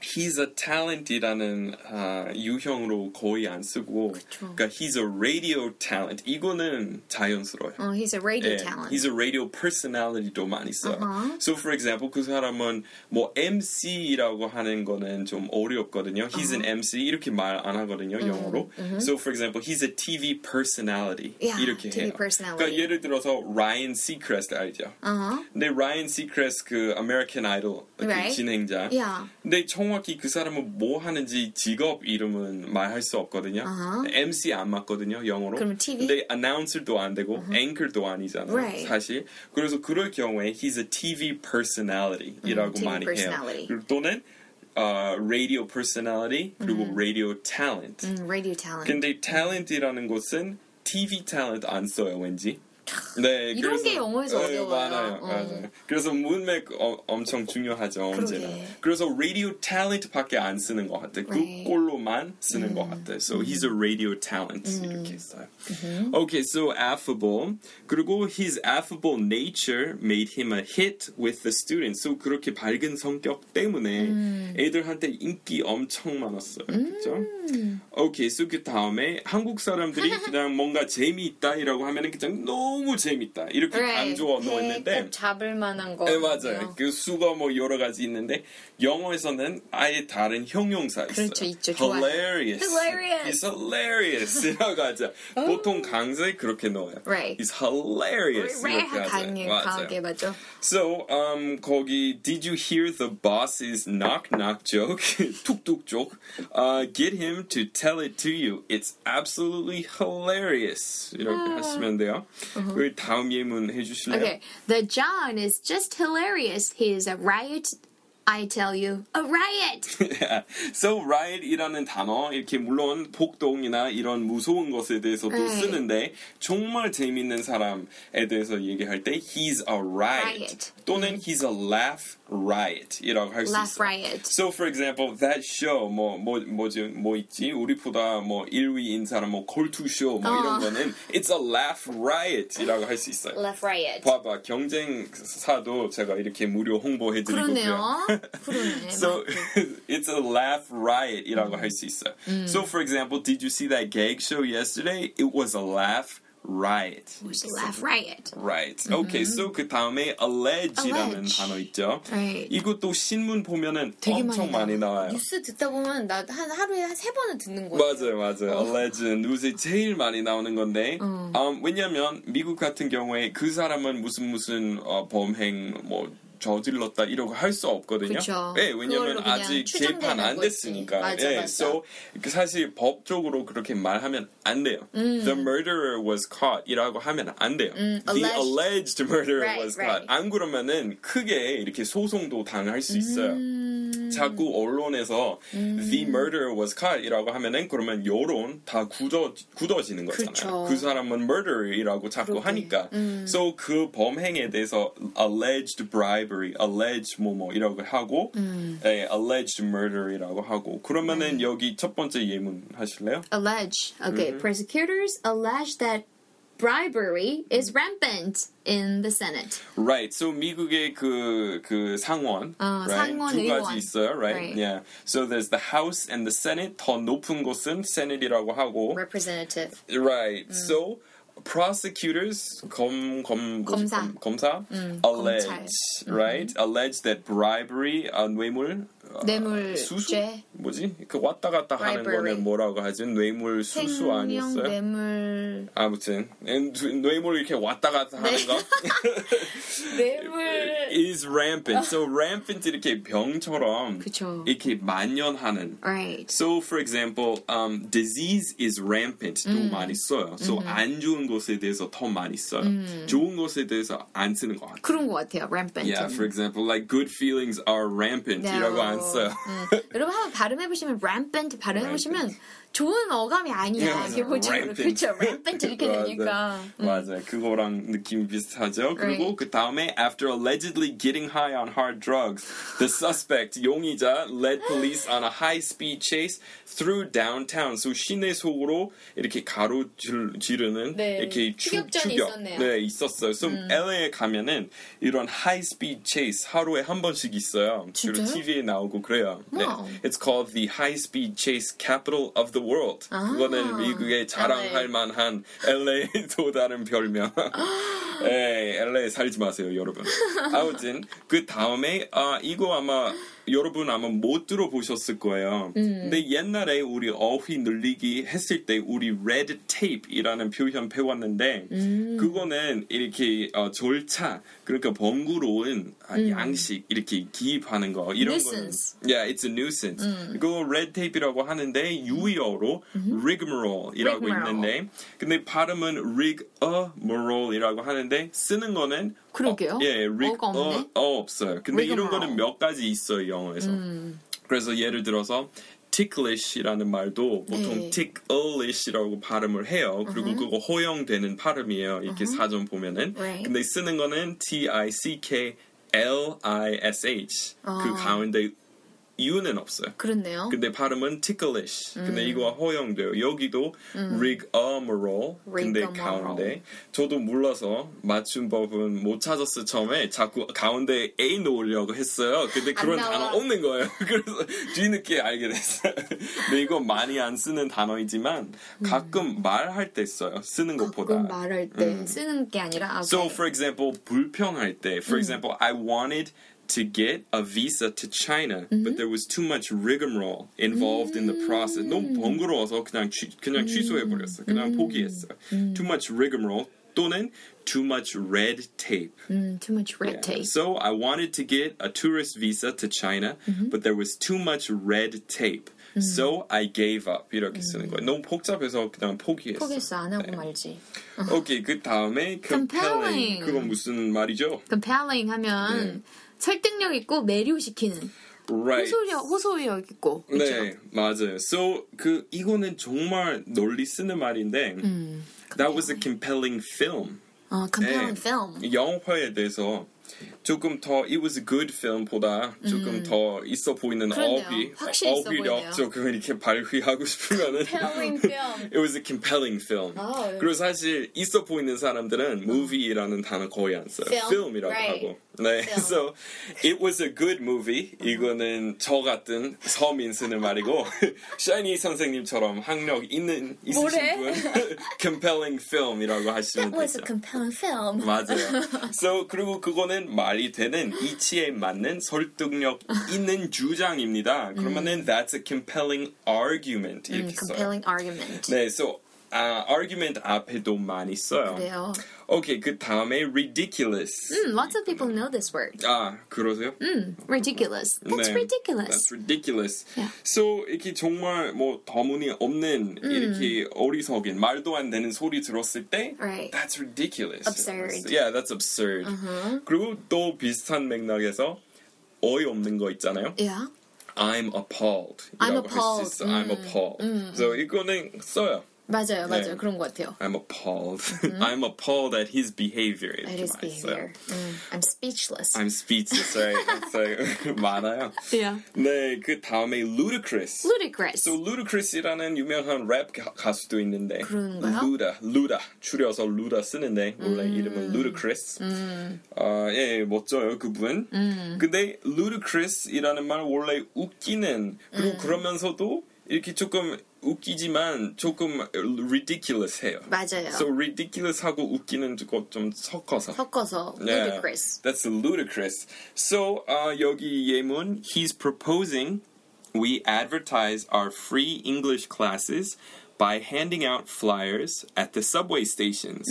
he's a talent이라는 아, 유형으로 거의 안 쓰고 그쵸. 그러니까 he's a radio talent 이거는 자연스러워요. 어, he's a radio 예, talent. He's a radio personality도 많이 써요. Uh-huh. So for example 그 사람은 뭐 MC라고 하는 거는 좀 어렵거든요. He's uh-huh. an MC 이렇게 말 안 하거든요 uh-huh. 영어로. Uh-huh. So for example he's a TV personality yeah, 이렇게 TV 해요. Personality. 그러니까 예를 들어서 Ryan Seacrest 알죠? Uh-huh. 근데 Ryan Seacrest 그 American Idol right. 그 진행자. Yeah. 근데 정 확히 그 사람은 뭐 하는지 직업 이름은 말할 수 없거든요. Uh-huh. MC 안 맞거든요, 영어로. 그럼 TV? 근데 announcer도 안 되고 uh-huh. anchor도 아니잖아요, right. 사실. 그래서 그럴 경우에 he's a TV personality이라고 음, TV 많이 personality. 해요. 또는 uh, radio personality 그리고 음. radio talent. 음, radio talent. 근데 talent이라는 것은 TV talent 안 써요 왠지. 네, 이런 게 영어에서 네, 어려워요. 많아요, 어. 맞아요. 그래서 문맥 어, 엄청 중요하죠 언제나. 그래서 radio talent밖에 안 쓰는 것 같아. Right. 그꼴로만 쓰는 것 같아. So he's a radio talent 이렇게 써요. Okay, so affable. 그리고 his affable nature made him a hit with the students. So 그렇게 밝은 성격 때문에 애들한테 인기 엄청 많았어요. 그렇죠? Okay, so 그 다음에 한국 사람들이 그냥 뭔가 재미있다이라고 하면은 그냥 너무 재밌다 이렇게 강조 넣었는데 꼭 잡을 만한 거. 네, 맞아요. 그 수가 뭐 여러 가지 있는데 영어에서는 아예 다른 형용사 있어요. 그렇죠, 있죠. hilarious. Hilarious. He's hilarious.이라고 하죠. 보통 강사에 그렇게 넣어요. Right. He's hilarious. 왜 이렇게 하죠. 강하게 맞죠? So, um, 거기 Did you hear the boss's knock knock joke? 툭툭 joke. Uh, get him to tell it to you. It's absolutely hilarious. 이렇게 하시면 돼요. 그 다음 예문 해주실래요? Okay, the John is just hilarious. He is a riot. I tell you, a riot. so riot이라는 단어 이렇게 물론 폭동이나 이런 무서운 것에 대해서도 Right. 쓰는데 정말 재밌는 사람에 대해서 얘기할 때 he's a riot, Riot. 또는 he's a laugh riot이라고 할 수 Laugh 있어. riot. So for example, that show 뭐 뭐 뭐지 뭐 있지 우리보다 뭐 1위인 사람 뭐 골투 쇼뭐 이런 어. 거는 it's a laugh riot이라고 할 수 있어요. Laugh riot. 봐봐 경쟁사도 제가 이렇게 무료 홍보해드리고 그러네요. 그러네. So 맞죠. it's a laugh riot이라고 할 수 있어요. So for example, did you see that gag show yesterday? It was a laugh Riot. A laugh riot. Right. Okay. So 그 다음에 allege이라는 Allege. 단어 있죠. Right. 이것도 신문 보면은 엄청 많이 나와요. 뉴스 듣다 보면 나 한 하루에 한 세 번은 듣는 거예요. 맞아요, 맞아요. alleged 뉴스에 제일 많이 나오는 건데, 음, 왜냐면 미국 같은 경우에 그 사람은 무슨 무슨 어, 범행 뭐 저질렀다 이러고 할 수 없거든요. 그쵸. 예, 왜냐면 아직 재판 안. 됐으니까. 맞아, 예, 맞아. so 그 사실 법적으로 그렇게 말하면 안 돼요. The murderer was caught이라고 하면 안 돼요. The alleged. alleged murderer Right, was right. caught. 안 그러면은 크게 이렇게 소송도 당할 수 있어요. 음. 자꾸 언론에서 the murderer was caught이라고 하면은 그러면 여론 다 굳어 굳어지는 거잖아요. 그쵸. 그 사람은 murderer이라고 자꾸 그러게. 하니까. So 그 범행에 대해서 alleged bribery, alleged 뭐뭐 이라고 하고, 예, alleged murder이라고 하고. 그러면은 여기 첫 번째 예문 하실래요? Allege. Okay, prosecutors allege that bribery is rampant in the Senate. Right. So 미국의 그, 그 상원, 어, right? 상원, 두 의원. 가지 있어요, right? Right. Yeah. So there's the House and the Senate. 더 높은 곳은 Senate이라고 하고, Representative. right. So prosecutors, 검, 검, 뭐지? 검사. 검, 검사, allege, 검찰. right? Allege that bribery, 아, 뇌물, 아, 뇌물죄. 수수? 뭐지? 그 왔다 갔다 하는 Bribery. 거는 뭐라고 하죠? 뇌물 수수 아니었어요? 뇌물 아무튼 뇌물 이렇게 왔다 갔다 하는 네. 거. 뇌물 is rampant. So rampant 이렇게 병처럼 그쵸. 이렇게 만연하는. right. So for example, um, disease is rampant도 많이 써요. So 안 좋은 것에 대해서 더 많이 써요. 좋은 것에 대해서 안 쓰는 것 같아요. 그런 것 같아요. rampant. Yeah, for example, like good feelings are rampant이라고 안 써요. 음. 여러분 한번 발음해 보시면 rampant 발음해 보시면 좋은 어감이 아니야. 맞아. 기본적으로. 그렇죠. rampant 이렇게. 되니까. 음. 맞아요. 그거랑 느낌이 비슷하죠. 그리고 Right. 그 다음에 after allegedly getting high on hard drugs, the suspect 용의자 led police on a high-speed chase through downtown. So 시내 속으로 이렇게 가로지르는 네. 이렇게 추, 추격전이 추격 있었네요. 네 있었어요. So LA에 가면은 이런 high-speed chase 하루에 한 번씩 있어요. 주로? TV에 나오고 그래요. 네. Wow. It's called the high-speed chase capital of the world. 아. 그거는 미국의 자랑할 LA. 만한 LA 또 다른 별명. 에 LA 살지 마세요, 여러분. 아무튼 그 다음에 아 이거 아마 여러분 아마 못 들어보셨을 거예요. 근데 옛날에 우리 어휘 늘리기 했을 때 우리 red tape이라는 표현 배웠는데 그거는 이렇게 어, 절차 그러니까 번거로운 아, 양식 이렇게 기입하는 거 이런 Nuisance. 거는 yeah, it's a nuisance. 그거 red tape이라고 하는데 유의어로 rigmarole이라고 Rigmarole. 있는데 근데 발음은 rigmarole이라고 하는데 쓰는 거는 그러게요. 어, 예, rig 어가 없네. 어, 어 없어요. 근데 이런. 거는 몇 가지 있어요 영어에서. 그래서 예를 들어서 ticklish이라는 말도 보통 네. ticklish이라고 발음을 해요. 그리고 Uh-huh. 그거 허용되는 발음이에요. 이렇게 사전 보면은. Right. 근데 쓰는 거는 T I C K L I S H. 그 아. 가운데 U는 없어요. 그렇네요. 근데 발음은 ticklish. 근데 음. 이거 허용돼요. 여기도 rigmarole. 근데 rigmarole. 가운데 저도 몰라서 맞춤법은 못 찾았어 처음에 자꾸 가운데 A 놓으려고 했어요. 근데 그런. 단어 없는 거예요. 그래서 뒤늦게 알게 됐어요. 근데 이거 많이 안 쓰는 단어이지만 가끔 말할 때 써요. 쓰는 것보다. 가끔 말할 때 쓰는 게 아니라 아, So, for example, 불평할 때, for example, I wanted to get a visa to China, but there was too much rigmarole involved in the process. 너무 번거로워서 그냥 취, 그냥 취소해 버렸어. 그냥 포기했어. Too much rigmarole 또는 too much red tape. 음, too much red tape. So I wanted to get a tourist visa to China, but there was too much red tape. So I gave up. 이렇게 쓰는 거예요. 너무 복잡해서 그냥 포기했어. 포기했어 안 하고 네. 말지. 오케이 그 다음에 compelling. Compelling. 그건 무슨 말이죠? compelling 하면 설득력 있고 매료시키는 Right. 호소력 호소력 있고 그렇죠? 네 맞아요. So 그 이거는 정말 널리 쓰는 말인데 음, that was a compelling film. 어, compelling 네. film. 영화에 대해서 조금 더 it was a good film보다 조금 더 있어 보이는 음. 어휘 어휘력. 조금 이렇게 발휘하고 싶으면은 compelling film. It was a compelling film. 아, 네. 그리고 사실 있어 보이는 사람들은 movie라는 단어 거의 안 써요. Film? film이라고 Right. 하고. 네, Film. so it was a good movie. 이거는 저 같은 서민 쓰는 말이고 샤이니 선생님처럼 학력 있는 있으신? 분 compelling film이라고 하시면 That was a 되죠. compelling film. 맞아요. So 그리고 그거는 말이 되는 이치에 맞는 설득력 있는 주장입니다. 그러면은 that's a compelling argument 음, 이렇게 써요. compelling argument. 네, so 아, argument 앞에도 많이 써요. 그래요. 오케이, 그 다음에 ridiculous. 음, lots of people know this word. 아, 그러세요? 음, ridiculous. That's 네. ridiculous. That's ridiculous. Yeah. So 이렇게 정말 뭐 터무니 없는 이렇게 어리석인 말도 안 되는 소리 들었을 때 Right. That's ridiculous. Absurd. Yeah, that's absurd. 그리고 또 비슷한 맥락에서 어이없는 거 있잖아요. Yeah. I'm appalled. I'm appalled. 있어. I'm appalled. So 이거는 써요. 맞아요, 맞아요. 네. 그런 것 같아요. I'm appalled. I'm appalled at his behavior. At his behavior. 음, I'm speechless. I'm speechless. Right? so, 많아요. Yeah. 네, 그 다음에 ludicrous. Ludicrous. So ludicrous이라는 유명한 랩 가- 가수도 있는데 그런가요? 루다, 루다 줄여서 루다 쓰는데 원래 이름은 ludicrous. 아, 예, 예, 멋져요 그분. 근데 ludicrous이라는 말 원래 웃기는 그리고 그러면서도 이렇게 조금 웃기지만 조금 ridiculous해요. 맞아요. So ridiculous하고 웃기는 거 좀 섞어서. 섞어서 Yeah, ludicrous. That's ludicrous. So uh, 여기 예문 he's proposing we advertise our free English classes by handing out flyers at the subway stations.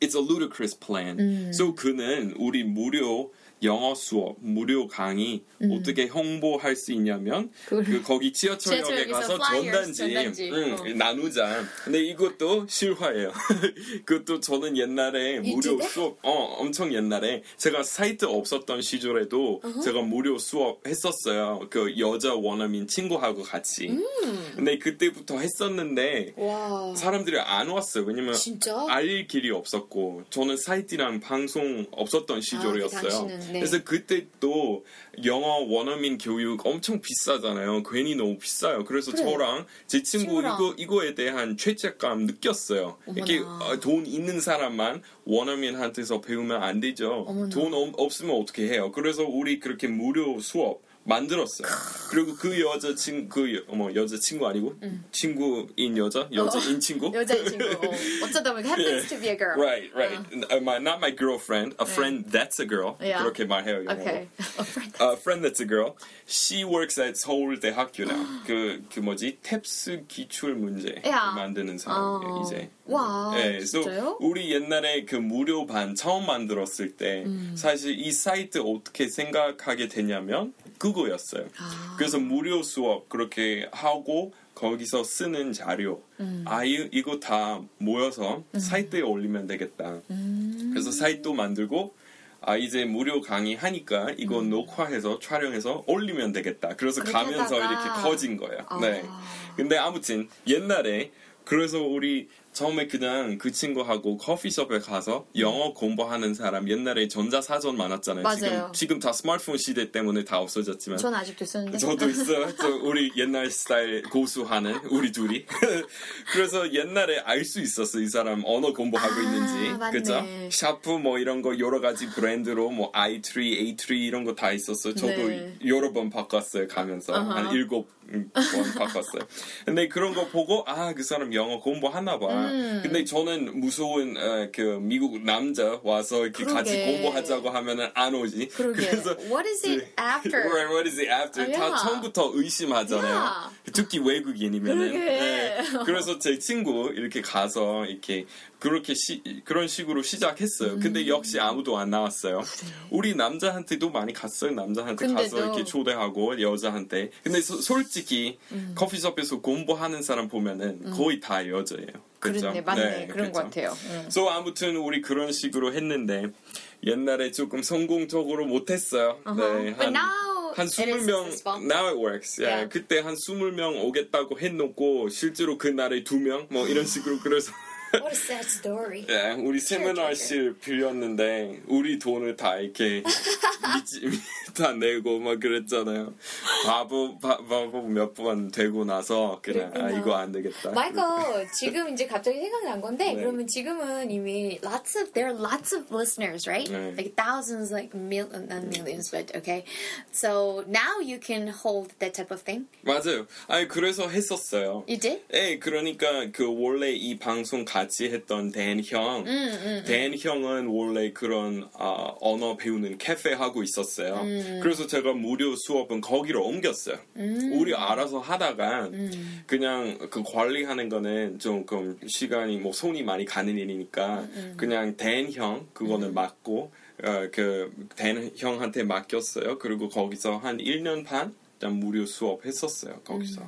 It's a ludicrous plan. So 그는 우리 무료 영어 수업, 무료 강의 어떻게 홍보할 수 있냐면 그 거기 지하철역에 가서 전단지, 전단지. 응, 어. 나누자. 근데 이것도 실화예요. 그것도 저는 옛날에 무료 유튜브에? 수업, 어, 엄청 옛날에 제가 사이트 없었던 시절에도 제가 무료 수업 했었어요. 그 여자 원어민 친구하고 같이. 음. 근데 그때부터 했었는데 와. 사람들이 안 왔어요. 왜냐면 진짜? 알 길이 없었고 저는 사이트랑 방송 없었던 시절이었어요. 당시는, 네. 그래서 그때 또 영어 원어민 교육 엄청 비싸잖아요. 괜히 너무 비싸요. 그래서 그래. 저랑 제 친구 친구랑. 이거 이거에 대한 죄책감 느꼈어요. 이렇게 어머나. 어, 돈 있는 사람만 원어민한테서 배우면 안 되죠. 어머나. 돈 없- 없으면 어떻게 해요? 그래서 우리 그렇게 무료 수업 만들었어요. 그리고 그 여자 친그 여, 어머 여자 친구 아니고 친구인 여자 여자인 친구 여자인 친구. 어. 어쩌다 보니까 happens to be a girl. Right, right. Uh, my, not my girlfriend. A friend that's a girl. Yeah. 그렇게 말해요. 영어로. Okay. A friend. A friend that's a girl. She works at 서울대 학교 now. 그, 그 뭐지? 탭스 기출 문제 야. 만드는 사람이에요, 어. 이제. 와, 네, so 진짜요? 우리 옛날에 그 무료 반 처음 만들었을 때 음. 사실 이 사이트 어떻게 생각하게 되냐면 그거였어요. 아. 그래서 무료 수업 그렇게 하고 거기서 쓰는 자료 음. 아 이, 이거 다 모여서 사이트에 올리면 되겠다. 음. 그래서 사이트도 만들고 아 이제 무료 강의 하니까 이거 음. 녹화해서 촬영해서 올리면 되겠다. 그래서 가면서. 이렇게 커진 거예요. 아. 네. 근데 아무튼 옛날에 그래서 우리 처음에 그냥 그 친구하고 커피숍에 가서 영어 공부하는 사람 옛날에 전자사전 많았잖아요. 맞아요. 지금 지금 다 스마트폰 시대 때문에 다 없어졌지만 전 아직도 쓰는데. 저도 있어요. 저 우리 옛날 스타일 고수하는 우리 둘이. 그래서 옛날에 알 수 있었어 이 사람 언어 공부하고 아, 있는지. 그죠? 샤프 뭐 이런 거 여러 가지 브랜드로 뭐 i3, a3 이런 거 다 있었어요. 저도 네. 여러 번 바꿨어요 가면서 uh-huh. 한 일곱 번 바꿨어요. 근데 그런 거 보고 아 그 사람 영어 공부하나 봐. 음. 근데 저는 무서운 어, 그 미국 남자 와서 이렇게 그러게. 같이 공부하자고 하면은 안 오지. 그러게. 그래서 What is it after? Right, what is it after? 다 yeah. 처음부터 의심하잖아요. Yeah. 특히 외국인이면은. 네. 그래서 제 친구 이렇게 가서 이렇게 그렇게 시, 그런 식으로 시작했어요. 음. 근데 역시 아무도 안 나왔어요. 우리 남자한테도 많이 갔어요. 남자한테. 가서 이렇게 초대하고 여자한테. 근데 소, 솔직히 음. 커피숍에서 공부하는 사람 보면은 음. 거의 다 여자예요. 그렇죠? 그렇네, 맞네. 네, 그런 그렇죠. 것 같아요. 음. So 아무튼 우리 그런 식으로 했는데 옛날에 조금 성공적으로 못했어요. Uh-huh. 네, 한, 한 20명 now it works. Yeah. yeah. 그때 한 20명 오겠다고 해놓고 실제로 그 날에 2명 뭐 이런 식으로 그래서 What a sad story. 네, 우리 세미나실 빌렸는데 우리 돈을 다 이렇게 다 내고 막 그랬잖아요. 바보 바, 바보 몇 번 되고 나서 그냥 아 이거 안 되겠다. 마이클 지금 이제 갑자기 생각난 건데 네. 그러면 지금은 이미 lots of there are lots of listeners, right? 네. Like thousands, like mil not millions, but okay. So now you can hold that type of thing. 맞아요. 아니 그래서 했었어요. You did? 네, 그러니까 그 원래 이 방송 가 같이 했던 댄 형, 음, 음, 댄 형은 원래 그런 어, 언어 배우는 캐페 하고 있었어요. 음. 그래서 제가 무료 수업은 거기로 옮겼어요. 음. 우리 알아서 하다가 음. 그냥 그 관리하는 거는 조금 시간이 뭐 손이 많이 가는 일이니까 음, 그냥 댄형 그거는 맡고 어, 그 댄 형한테 맡겼어요. 그리고 거기서 한 1년 반 무료 수업 했었어요. 거기서.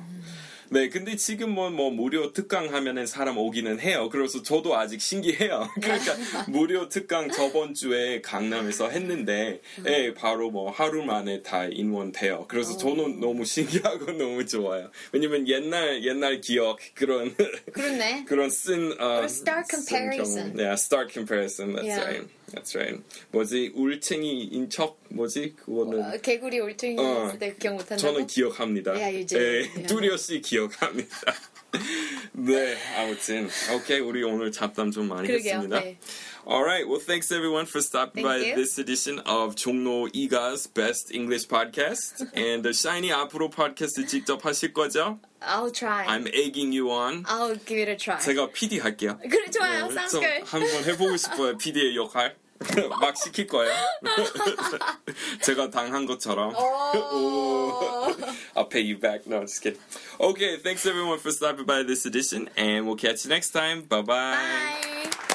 네, 근데 지금은 뭐 무료 특강 하면은 사람 오기는 해요. 그래서 저도 아직 신기해요. 그러니까 무료 특강 저번 주에 강남에서 했는데, 예, 바로 뭐 하루 만에 다 인원돼요. 그래서 저는 너무 신기하고 너무 좋아요. 왜냐면 옛날 옛날 기억 그런 그렇네. 그런 쓴 어, start comparison. yeah, start comparison. That's yeah. right. That's right. 뭐지 울챙이인 척 뭐지 그거는 어, 개구리 울챙이 어, 때 기억 못한다고? 저는 기억합니다. Yeah. 예, 뚜리어씨 기억 합니다. 네, 아무튼 오케이 우리 오늘 잡담 좀 많이 그러게요, 했습니다. 네. Alright, well thanks everyone for stopping Thank by you. this edition of 종로 이가's Best English Podcast. and the Shiny 앞으로 팟캐스트 직접 하실 거죠? I'll try. I'm egging you on. I'll give it a try. 제가 PD 할게요. 그래 좋아요. 네, sounds good. 한번 해보고 싶어요. PD의 역할. 막 시킬 거예요. 제가 당한 것처럼. I'll pay you back. No, just kidding. Okay, thanks everyone for stopping by this edition, and we'll catch you next time. Bye-bye. Bye.